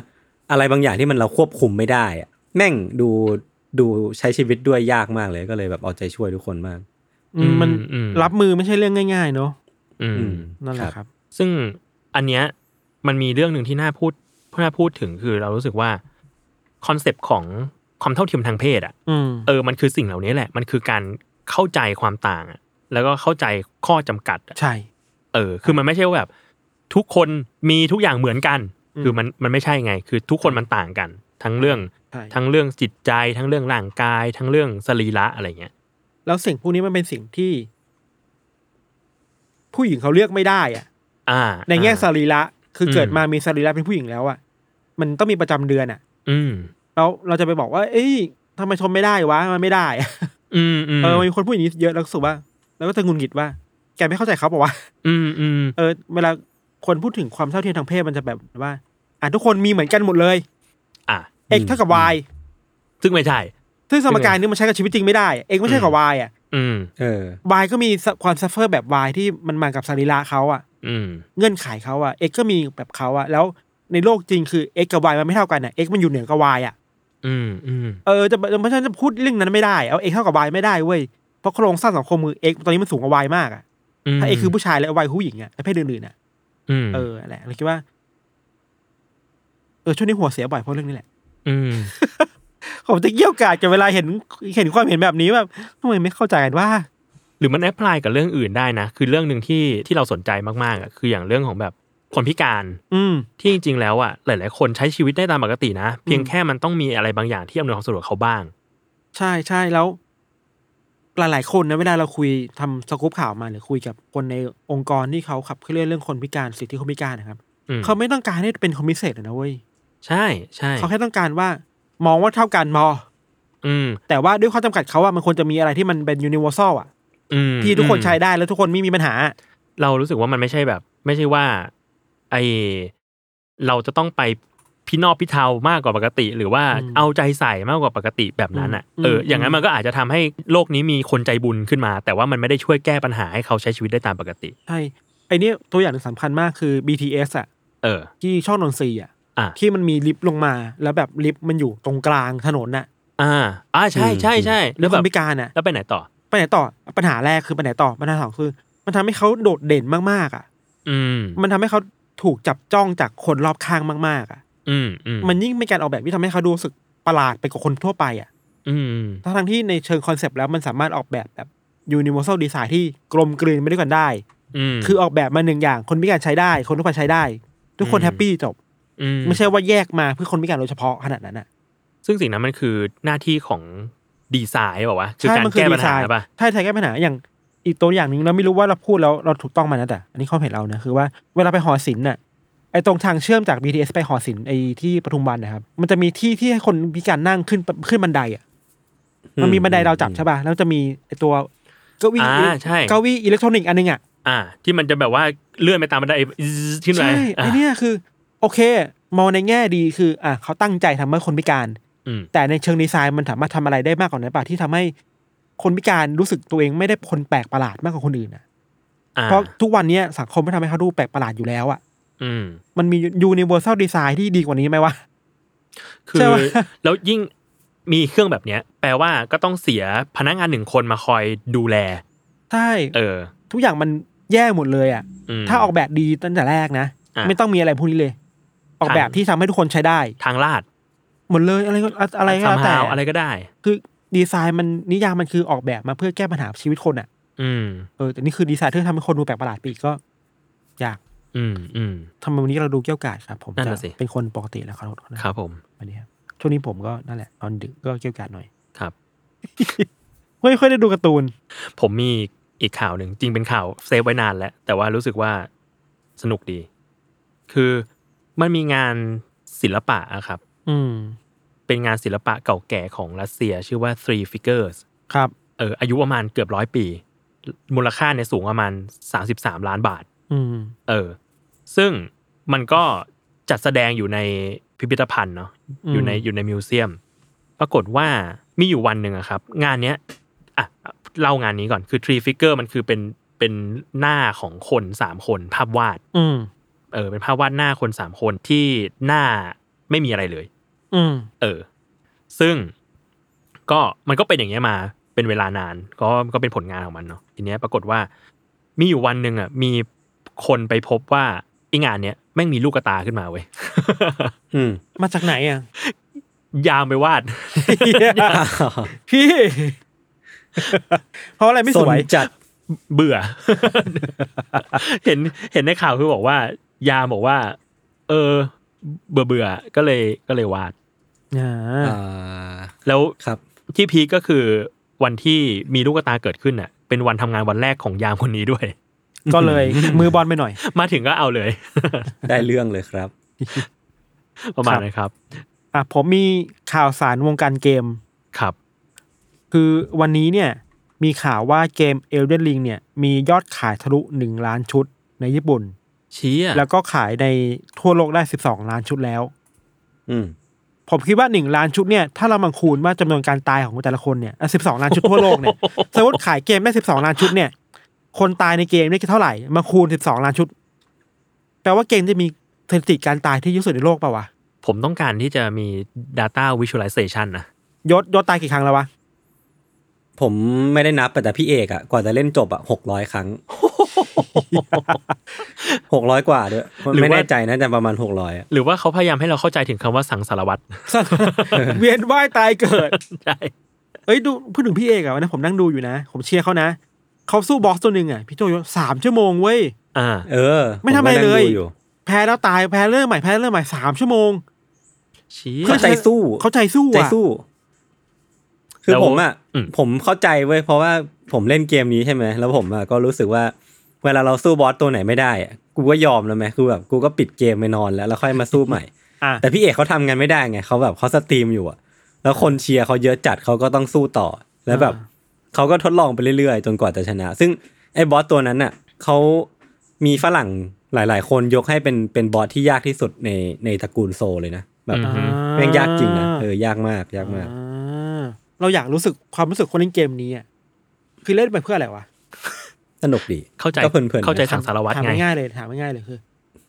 อะไรบางอย่างที่มันเราควบคุมไม่ได้อะแม่งดูดูใช้ชีวิตด้วยยากมากเลยก็เลยแบบเอาใจช่วยทุกคนมากอืมมันอืมรับมือไม่ใช่เรื่องง่าย ๆ เนาะอืมอืมนั่นแหละครับ ซึ่งอันเนี้ยมันมีเรื่องหนึ่งที่น่าพูดน่าพูดถึงคือเรารู้สึกว่า concept ของ ความเท่าเทียมทางเพศอะอืมเออมันคือสิ่งเหล่านี้แหละ มันคือการเข้าใจความต่างอะแล้วก็เข้าใจข้อจำกัดอะใช่ เออ คือมันไม่ใช่ว่าแบบ ทุกคนมีทุกอย่างเหมือนกันอืมคือมันมันไม่ใช่ไง คือทุกคนมันต่างกัน ทั้งเรื่องใช่ทั้งเรื่องจิตใจ ทั้งเรื่องร่างกาย ทั้งเรื่องสรีระอะไรเงี้ย แล้วสิ่งพวกนี้มันเป็นสิ่งที่ ผู้หญิงเขาเลือกไม่ได้อะอ่า ในแง่สอ่ารีระ คืออมเกิดมามีสรีระเป็นผู้หญิงแล้วอะมันต้องมีประจำเดือนอะอืม แล้วเราจะไปบอกว่า เอ้ยทำไมชมไม่ได้วะมันไม่ได้อะอืมอืมเออมันมีคนพูดอย่างนี้เยอะแล้วรู้สึกว่าแล้วก็จะงุนงิดว่า แกไม่เข้าใจเขาบอกว่าวะอืมอืมเออ เวลาคนพูดถึงความเท่าเทียมทางเพศมันจะแบบว่า อะทุกคนมีเหมือนกันหมดเลย อะ x เท่ากับ y ซึ่งไม่ใช่ ซึ่งสมการนี้มันใช้กับชีวิตจริงไม่ได้ x ไม่ใช่กับ y อะ อืม เออ y ก็มีความ suffer แบบ y ที่มันมากับสรีระเขาอะ อืม เงื่อนไขเขาอะ x ก็มีแบบเขาอะ แล้วในโลกจริงคือ x กับ y มันไม่เท่ากันอะ x มันอยู่เหนือกับ y อะ อืมอืมเออจะเพราะฉะนั้นจะพูดเรื่องนั้นไม่ได้เอา x เท่ากับ y ไม่ได้เว้ยเพราะโครงสร้างสังคมมือ x ตอนนี้มันสูงกว่า y มากอะถ้า x คือผู้ชายแล้ว y คือผู้หญิงอะไอ้เพศอื่นๆอะอืมเออแหละเราคิดว่าเออช่วงนี้หัวเสียบ่อยเพราะเรื่องนี้แหละ อืมผมจะเกี่ยวกาดกับเวลาเห็นเห็นความเห็นแบบนี้แบบทำไมไม่เข้าใจกันว่า หรือมันแอพพลายกับเรื่องอื่นได้นะ คือเรื่องหนึ่งที่ที่เราสนใจมากๆอะคืออย่างเรื่องของแบบ คนพิการ อืมที่จริงๆแล้วอะหลาย ๆ คนใช้ชีวิตได้ตามปกตินะ เพียงแค่มันต้องมีอะไรบางอย่างที่อำนวยความสะดวกเขาบ้าง ใช่ใช่แล้วหลายๆคนนะเวลาเราคุยทำสกู๊ปข่าวมาหรือคุยกับคนในองค์กรที่เขาขับเคลื่อนเรื่องคนพิการสิทธิคนพิการนะครับอืมเขาไม่ต้องการให้เป็นคนพิเศษเลยนะเว้ยใช่ใช่เขาแค่ต้องการว่ามองว่าเท่ากันมอ อืม แต่ว่าด้วยข้อจำกัดเขาอะมันควรจะมีอะไรที่มันเป็นยูนิเวอร์แซลอะอืมที่ทุกคนอืมใช้ได้แล้วทุกคนไม่มีปัญหา เรารู้สึกว่ามันไม่ใช่แบบ ไม่ใช่ว่า ไอเราจะต้องไปพินอบพิเทามากกว่าปกติ หรือว่าอืมเอาใจใส่มากกว่าปกติแบบนั้นอะอืมเอออืมอย่างนั้นมันก็อาจจะทำให้โลกนี้มีคนใจบุญขึ้นมา แต่ว่ามันไม่ได้ช่วยแก้ปัญหาให้เขาใช้ชีวิตได้ตามปกติใช่ไอเนี้ยตัวอย่างหนึ่งสำคัญมากคือ BTS อะเออ ที่ช่องนนทรีย์อะอะที่มันมีลิฟต์ลงมาแล้วแบบลิฟต์มันอยู่ตรงกลางถนนน่ะ อ่าอ่าใช่ใช่ใช่แล้แล้ววคแบนบพิการน่ะแล้วไปไหนต่อ ไปไหนต่อปัญหาแรกคือไปไหนต่อปัญหาสองคือ มันทำให้เขาโดดเด่นมากๆอะ อืม มันทำให้เขา ถูกจับจ้องจากคนรอบข้างมากๆอะอืมอืมมันยิ่งเป็นการออกแบบที่ทำให้เขาดูรู้สึกประหลาดไปกว่าคนทั่วไปอะอืมทั้งๆที่ในเชิง concept แล้วมันสามารถออกแบบแบบ universal design ที่กลมกลืนไปด้วยกันได้อืมคือออกแบบมาหนึ่งอย่าง คนพิการใช้ได้ คนทั่วไปใช้ได้ ทุกคนอืมแฮปปี้จบอืมไม่ใช่ว่าแยกมาเพื่อคนพิการโดยเฉพาะขนาดนั้นอะ ซึ่งสิ่งนั้นมันคือหน้าที่ของดีไซน์บอกว่ะวะคือใช่การมันแก้ปัญหาดีไซน์ป่ะใช่ใช่แก้ปัญหาอย่าง อีกตัวอย่างหนึ่งเราไม่รู้ว่าเราพูดแล้วเราถูกต้องมั้ยนะแต่ อันนี้ความเห็นเรานะคือว่าเวลาไปหอศิลป์น่ะไอ้ตรงทางเชื่อมจาก BTS ไปหอศิลป์ไอ้ที่ปทุมวันนะครับ มันจะมีที่ที่ให้คนพิการนั่งขึ้นขึ้นบันไดอะมันมีบันไดราวจับใช่ป่ะแล้วจะมีไอ้ตัวเก้าอี้อ่าใช่เก้าอี้อิเล็กทรอนิกส์อันนึงอะอ่า ที่มันจะแบบว่าเลื่อนไปตามบันไดขึ้นไปใช่อะไอ้เนี่ยคือ โอเค มองในแง่ดีคือ อะเขาตั้งใจทำให้คนพิการอืมแต่ในเชิงดีไซน์มันสามารถทำอะไรได้มากกว่านั้นป่ะที่ทำให้ คนพิการรู้สึกตัวเองไม่ได้คนแปลกประหลาดมากกว่าคนอื่นอะอ่าเพราะทุกวันเนี้ยสังคมไม่ทำให้เขาดูแปลกประหลาดอยู่แล้วอะอืมมันมี universal design ที่ดีกว่านี้ไหมวะคือใช่ปะแล้วยิ่งมีเครื่องแบบเนี้ย แปลว่าก็ต้องเสียพนักงานหนึ่งคนมาคอยดูแลใช่เออ ทุกอย่างมันแย่หมดเลยอะมถ้าออกแบบดีตั้งแต่แรกนะอะไม่ต้องมีอะไรพวกนี้เลย ออกแบบที่ทำให้ทุกคนใช้ได้ ทางลาดหมดเลยอะไรก็อะไรก็แล้วแต่ somehow อะไรก็ได้ คือ ดีไซน์มันนิยามมันคือออกแบบมาเพื่อแก้ปัญหาชีวิตคนอะ อืมเออแต่นี่คือดีไซน์ที่ทำให้คนดูแปลกประหลาดไปอีกก็ยาก อืมอืมทำไมวันนี้เราดูเกี่ยวกาดครับ ผมนั่นจะน่ะสิ เป็นคนปกติแล้วครับครับ ผมวันนี้ครับช่วงนี้ผมก็นั่นแหละตอนดึกก็เกี่ยวกาดหน่อยครับ ไม่ค่อยได้ดูการ์ตูน ผมมีอีกข่าวหนึ่งจริงเป็นข่าวเซฟไว้นานแล้ว แต่ว่ารู้สึกว่าสนุกดี คือมันมีงานศิลปะอะครับ อืม เป็นงานศิลปะเก่าแก่ของรัสเซีย ชื่อว่า Three Figures ครับเอออายุประมาณเกือบร้อยปี มูลค่าเนี่ยสูงประมาณ 33 ล้านบาทอืมเออ ซึ่งมันก็จัดแสดงอยู่ในพิพิธภัณฑ์เนาะอืมอยู่ในอยู่ในมิวเซียม ปรากฏว่ามีอยู่วันหนึ่งอะครับ งานเนี้ยอะเล่างานนี้ก่อนคือ Tree Figure มันคือเป็นเป็นหน้าของคนสามคนภาพวาด อืมเออ เป็นภาพวาดหน้าคนสามคนที่หน้าไม่มีอะไรเลย อืมเออ ซึ่งก็มันก็เป็นอย่างเงี้ยมาเป็นเวลานาน ก็ก็เป็นผลงานของมันเนาะทีเนี้ยปรากฏว่า มีอยู่วันหนึ่งอะมีคนไปพบว่าไองานเนี้ยแม่งมีลูกกระตาขึ้นมาเว้ยอืม มาจากไหนอะยามไปวาดพี่ เพราะอะไรไม่สสนวยจัดเบื่อ เห็นเห็นในข่าวคือบอกว่า ยามบอกว่า เออ เบื่อเบื่อก็เลยก็เลยวาดอ่าอ่า แล้วครับที่พีคก็คือวันที่มีลูกกระตาเกิดขึ้นอะ เป็นวันทำงานวันแรกของยามคนนี้ด้วย ก็เลยมือบอลไปหน่อย มาถึงก็เอาเลย ได้เรื่องเลยครับ ประมาณครับนั้นครับอะผมมีข่าวสารวงการเกมครับ คือวันนี้เนี่ย มีข่าวว่าเกม Elden Ring เนี่ย มียอดขายทะลุหนึ่งล้านชุดในญี่ปุ่นเชี้อะแล้วก็ขายในทั่วโลกได้สิบสองล้านชุดแล้ว อืม ผมคิดว่าหนึ่งล้านชุดเนี่ยถ้าเรามาคูณว่าจำนวนการตายของแต่ละคนเนี่ยสิบสองล้านชุดทั่วโลกเนี่ยสมมติขายเกมได้สิบสองล้านชุดเนี่ย คนตายในเกมนี่เท่าไหร่มาคูณสิบสองล้านชุด แปลว่าเกมจะมีสถิติการตายที่เยอะสุดในโลกเปล่าวะผมต้องการที่จะมี Data Visualization นะยศยศตายกี่ครั้งแล้ววะผมไม่ได้นับแต่พี่เอกอะกว่าจะเล่นจบอะหกร้อยครั้ง หกร้อยกว่าด้วยหรือว่าไม่แน่ใจนะแต่ประมาณหกร้อยอะหรือว่าเขาพยายามให้เราเข้าใจถึงคำว่าสังสารวัตรเวียนว่ายตายเกิดใช่เอ้ยดูพูดถึงพี่เอกอะวันนั้นผมนั่งดูอยู่นะ ผมเชียร์เขานะเขาสู้บอสตัวหนึ่งอะพี่โจยศสามชั่วโมงเว้ยอ่า เออ ไม่ทำอะไรผก็นั่งเลยดูอยู่แพ้แล้วตายแพ้เริ่มใหม่แพ้เริ่มใหม่สามชั่วโมงเชี้เข้าใจสู้เขาใจสู้ใจอะสู้ คือแล้วผมอะอืมผมเข้าใจเว้ยเพราะว่าผมเล่นเกมนี้ใช่ไหมแล้วผมอะก็รู้สึกว่า เวลาเราสู้บอสตัวไหนไม่ได้อะกูก็ยอมแล้วไหมคือแบบกูก็ปิดเกมไปนอนแล้วแล้วค่อยมาสู้ใหม่อะแต่พี่เอกเขาทำกันไม่ได้ไงเขาแบบเขาสตรีมอยู่อะแล้วคนเชียร์เขาเยอะจัดเขาก็ต้องสู้ต่อ แล้วแบบเขาก็ทดลองไปเรื่อยๆ จนกว่าจะชนะ ซึ่งไอ้บอสตัวนั้นน่ะเขามีฝรั่งหลาย ๆ คนยกให้เป็นเป็นบอสที่ยากที่สุดในในตระกูลโซลเลยนะแบบอืมแม่งยากจริงนะเออยากมากยากมากอ่าเราอยากรู้สึกความรู้สึกคนเล่นเกมนี้อะคือเล่นไปเพื่ออะไรวะ สนุกดีเข้าใจก็เพลินๆเข้าใจนะสังสารวัตรถามไงง่ายๆเลยถามง่ายๆเลยคือ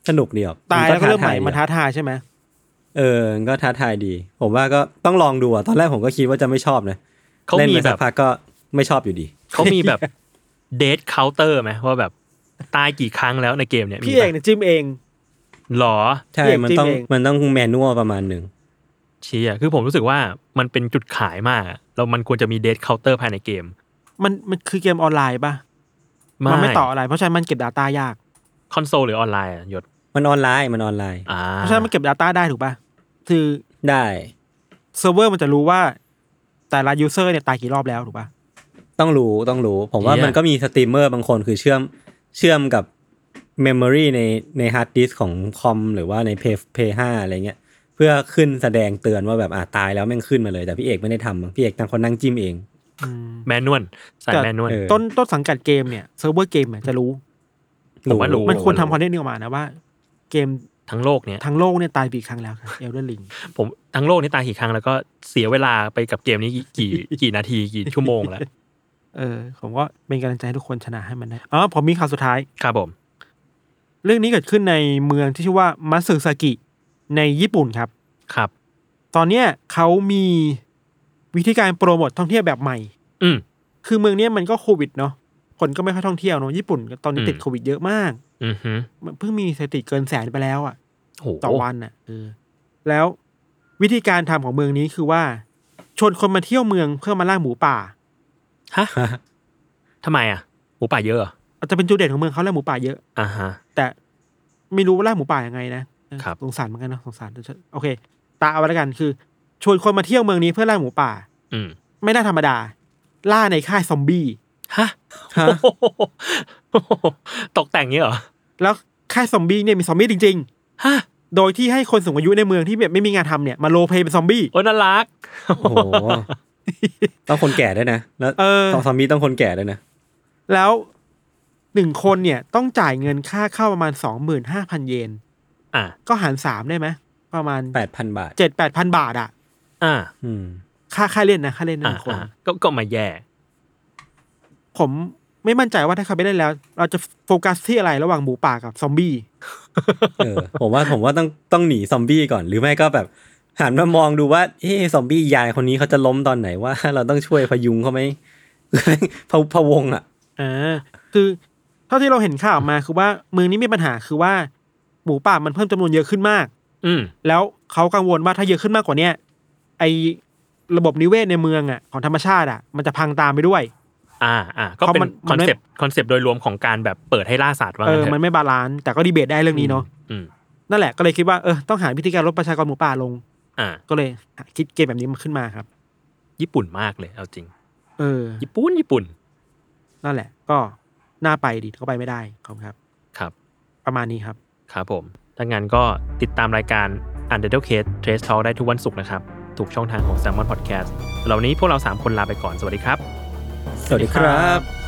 สนุกดีอะตายแล้วก็เริ่มใหม่ดีมาท้าทายใช่ไหมเออ ก็ท้าทายดี ผมว่าก็ต้องลองดูอะตอนแรกผมก็คิดว่าจะไม่ชอบนะเขาเล่นมีไปแบสับกพักก็ไม่ชอบอยู่ดี เขามีแบบเดทเคาน์เตอร์ไหมว่าแบบตายกี่ครั้งแล้วในเกมเนี่ยพี่มีเอกปะเนี่ยจิ้มเองหรอใช่พี่เอกมันจิ้มต้องเองมันต้องแมนนวลประมาณหนึ่งเชี้อะคือผมรู้สึกว่ามันเป็นจุดขายมากอะเรามันควรจะมีเดทเคาน์เตอร์ภายในเกม มันมันคือเกมออนไลน์ป่ะ มันไม่ต่ออะไร เพราะฉะนั้นมันเก็บ Data ยากคอนโซลหรือออนไลน์อะยศมันออนไลน์มันออนไลน์อ่าเพราะฉะนั้นมันเก็บ Data ได้ถูกป่ะคือได้เซิร์ฟเวอร์มันจะรู้ว่า แต่ละ user เนี่ยตายกี่รอบแล้วถูกป่ะต้องรู้ต้องรู้ ผมว่ามันก็มีสตรีมเมอร์บางคนคือเชื่อมเชื่อมกับ memory ในในฮาร์ดดิสของคอมหรือว่าในเพลย์เพลย์ห้าอะไรเงี้ย เพื่อขึ้นแสดงเตือนว่าแบบอ่าตายแล้วแม่งขึ้นมาเลย แต่พี่เอกไม่ได้ทำมั้งพี่เอกตั้งคนนั่งจิ้มเอง manual ใส่แต่ manual เออต้นต้นสังกัดเกมเนี่ยเซิร์ฟเวอร์เกมเนี่ยจะรู้ผมว่ารู้มันควรทำคอนเทนต์นี้ออกมานะว่า เกมทั้งโลกเนี่ยทั้งโลกเนี่ยตายไปกี่ครั้งแล้ว Elden Ringผมทั้งโลกนี่ตายกี่ครั้งแล้วก็เสียเวลาไปกับเกมนี้กี่กี่กี่นาทีกี่ชั่วโมงแล้วเออ ผมก็เป็นกำลังใจให้ทุกคนชนะให้มันได้อ๋อผมมีข่าวสุดท้ายครับผม เรื่องนี้เกิดขึ้นในเมืองที่ชื่อว่ามัตสึซากิในญี่ปุ่นครับ ครับ ตอนเนี้ยเขามี วิธีการโปรโมทท่องเที่ยวแบบใหม่ อืมคือเมืองเนี้ยมันก็โควิดเนาะคนก็ไม่ค่อยท่องเที่ยวเนาะญี่ปุ่นตอนนี้อืมติดโควิดเยอะมาก อือฮึมันเพิ่งมีสถิติเกินแสนไปแล้วอะโหต่อวันอะเออแล้ววิธีการทำของเมืองนี้คือว่า ชวนคนมาเที่ยวเมืองเพื่อมาล่าหมูป่าฮะทำไมอะ หมูป่าเยอะเหรออาจจะเป็นจุดเด่นของเมืองเขาล่าหมูป่าเยอะอ่าฮะ แต่ไม่รู้ว่าล่าหมูป่ายังไงนะเออครับสงสารเหมือนกันเนาะสงสารโอเค ตาเอาไว้แล้วกันคือ ชวนคนมาเที่ยวเมืองนี้เพื่อล่าหมูป่า อืม ไม่น่าธรรมดา ล่าในค่ายซอมบี้ฮะฮะโอ้โหตกแต่งเงี้ยเหรอ แล้วค่ายซอมบี้เนี่ยมีซอมบี้จริงฮะๆโดยที่ให้คนสูงอายุในเมืองที่แบบไม่มีงานทำเนี่ยมา roleplay เป็นซอมบี้โอ้น่ารักโอ้โหต้องคนแก่ด้วยนะแล้วเออต้องซอมบี้ต้องคนแก่ด้วยนะ แล้วหนึ่งคนเนี่ยต้องจ่ายเงินค่าเข้าประมาณสองหมื่นห้าพันเยน อ่าก็หารสามได้ไหมประมาณแปดพันบาทเจ็ดแปดพันบาทอะ อ่า อืม ค่าค่าเล่นนะค่าเล่นหอ่านึ่งคน อ่าก็ก็ไมาแย่ ผมไม่มั่นใจว่าถ้าเขาไปเล่นแล้ว เราจะโฟกัสที่อะไรระหว่างหมูป่ากับซอมบี้ เออ ผมว่าผมว่าต้องต้องหนีซอมบี้ก่อน หรือไม่ก็แบบหันมามองดูว่าเอ๊ะซอมบี้ยายคนนี้เขาจะล้มตอนไหนว่า เราต้องช่วยพยุงเขาไหม พะพะวงอะ อ่าคือเท่าที่เราเห็นข่าวมาคือว่าเมืองนี้มีปัญหาคือว่า หมูป่ามันเพิ่มจำนวนเยอะขึ้นมาก อืม แล้วเขากังวลว่าถ้าเยอะขึ้นมากกว่าเนี้ย ไอระบบนิเวศในเมืองอะของธรรมชาติอะมันจะพังตามไปด้วย อ่าอ่าก็เป็นเพราะมันคมัอนนไม่ concept โดยรวมของการแบบเปิดให้ล่าสัตว์ว่าเอองั้นเถอะมันไม่ balance แต่ก็ดีเบตได้เรื่องนี้เนาะอืมนั่นแหละก็เลยคิดว่าเออต้องหาวิธีการลดประชากรหมูป่าลง อ่า ก็เลยคิดเกมแบบนี้มาขึ้นมาครับ ญี่ปุ่นมากเลยเอาจริง เออ ญี่ปุ่นญี่ปุ่น นั่นแหละ ก็น่าไปดีก็ไปไม่ได้ขอบคุณครับ ครับ ประมาณนี้ครับ ครับผมถ้างั้นก็ติดตามรายการ u n d e r t a l e Case Trace Talk ได้ทุกวันศุกร์นะครับ ทุกช่องทางของ s ซ l m o n Podcast เหล่านี้พวกเรา 3 คนลาไปก่อน สวัสดีครับ สวัสดีครับ